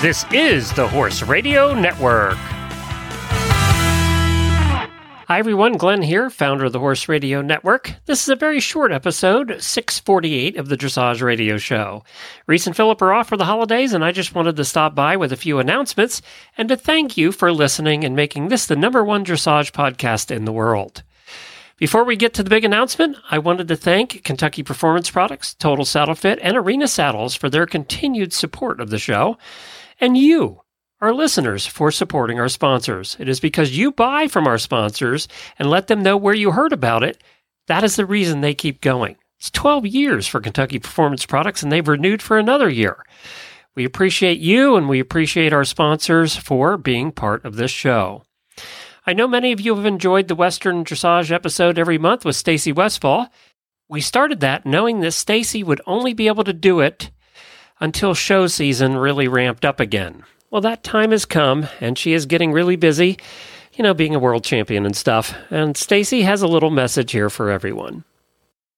This is the Horse Radio Network. Hi everyone, Glenn here, founder of the Horse Radio Network. This is a very short episode, 648 of the Dressage Radio Show. Reese and Philip are off for the holidays, and I just wanted to stop by with a few announcements and to thank you for listening and making this the number one dressage podcast in the world. Before we get to the big announcement, I wanted to thank Kentucky Performance Products, Total Saddle Fit, and Arena Saddles for their continued support of the show, and you, our listeners, for supporting our sponsors. It is because you buy from our sponsors and let them know where you heard about it. That is the reason they keep going. It's 12 years for Kentucky Performance Products, and they've renewed for another year. We appreciate you and we appreciate our sponsors for being part of this show. I know many of you have enjoyed the Western Dressage episode every month with Stacy Westfall. We started that knowing that Stacy would only be able to do it until show season really ramped up again. Well, that time has come, and she is getting really busy, you know, being a world champion and stuff. And Stacy has a little message here for everyone.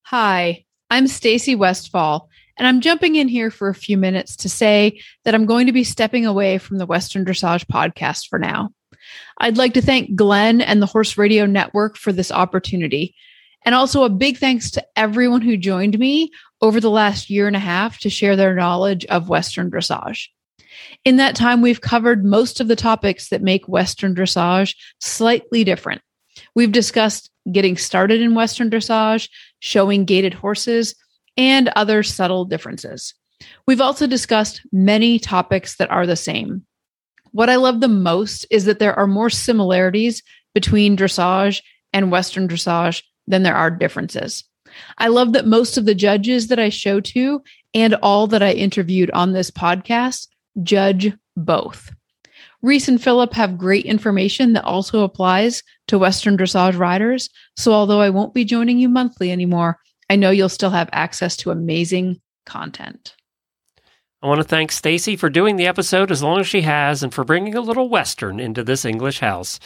Hi, I'm Stacy Westfall, and I'm jumping in here for a few minutes to say that I'm going to be stepping away from the Western Dressage podcast for now. I'd like to thank Glenn and the Horse Radio Network for this opportunity. And also a big thanks to everyone who joined me over the last year and a half to share their knowledge of Western dressage. In that time, we've covered most of the topics that make Western dressage slightly different. We've discussed getting started in Western dressage, showing gaited horses, and other subtle differences. We've also discussed many topics that are the same. What I love the most is that there are more similarities between dressage and Western dressage than there are differences. I love that most of the judges that I show to and all that I interviewed on this podcast judge both. Reese and Philip have great information that also applies to Western dressage riders. So, although I won't be joining you monthly anymore, I know you'll still have access to amazing content. I want to thank Stacy for doing the episode as long as she has and for bringing a little western into this English house.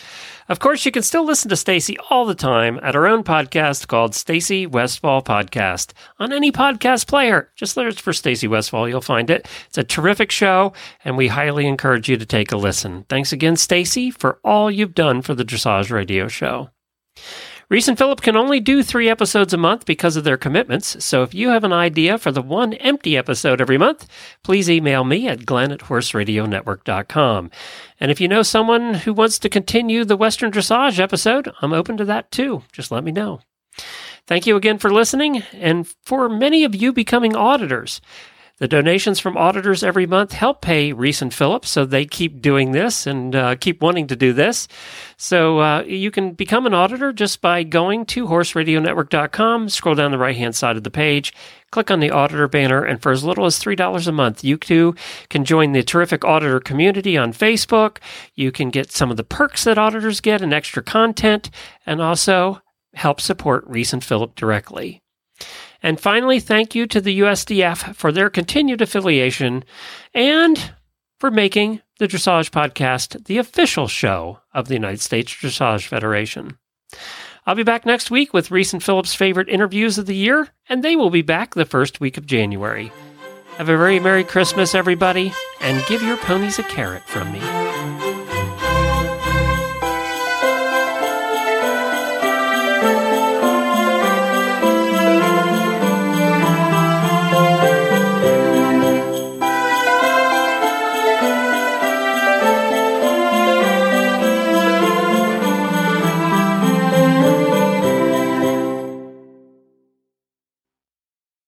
Of course, you can still listen to Stacy all the time at her own podcast called Stacy Westfall Podcast on any podcast player. Just search for Stacy Westfall, you'll find it. It's a terrific show and we highly encourage you to take a listen. Thanks again, Stacy, for all you've done for the Dressage Radio show. Reese and Philip can only do three episodes a month because of their commitments. So if you have an idea for the one empty episode every month, please email me at glenn at horseradionetwork.com. And if you know someone who wants to continue the Western Dressage episode, I'm open to that too. Just let me know. Thank you again for listening and for many of you becoming auditors. The donations from auditors every month help pay Reese and Philip's, so they keep doing this and uh, keep wanting to do this. So uh, you can become an auditor just by going to horseradionetwork.com, scroll down the right hand side of the page, click on the auditor banner, and for as little as $3 a month, you too can join the terrific auditor community on Facebook. You can get some of the perks that auditors get and extra content, and also help support Reese and Philip directly. And finally, thank you to the USDF for their continued affiliation and for making the Dressage Podcast the official show of the United States Dressage Federation. I'll be back next week with Reese and Philip's favorite interviews of the year, and they will be back the first week of January. Have a very Merry Christmas, everybody, and give your ponies a carrot from me.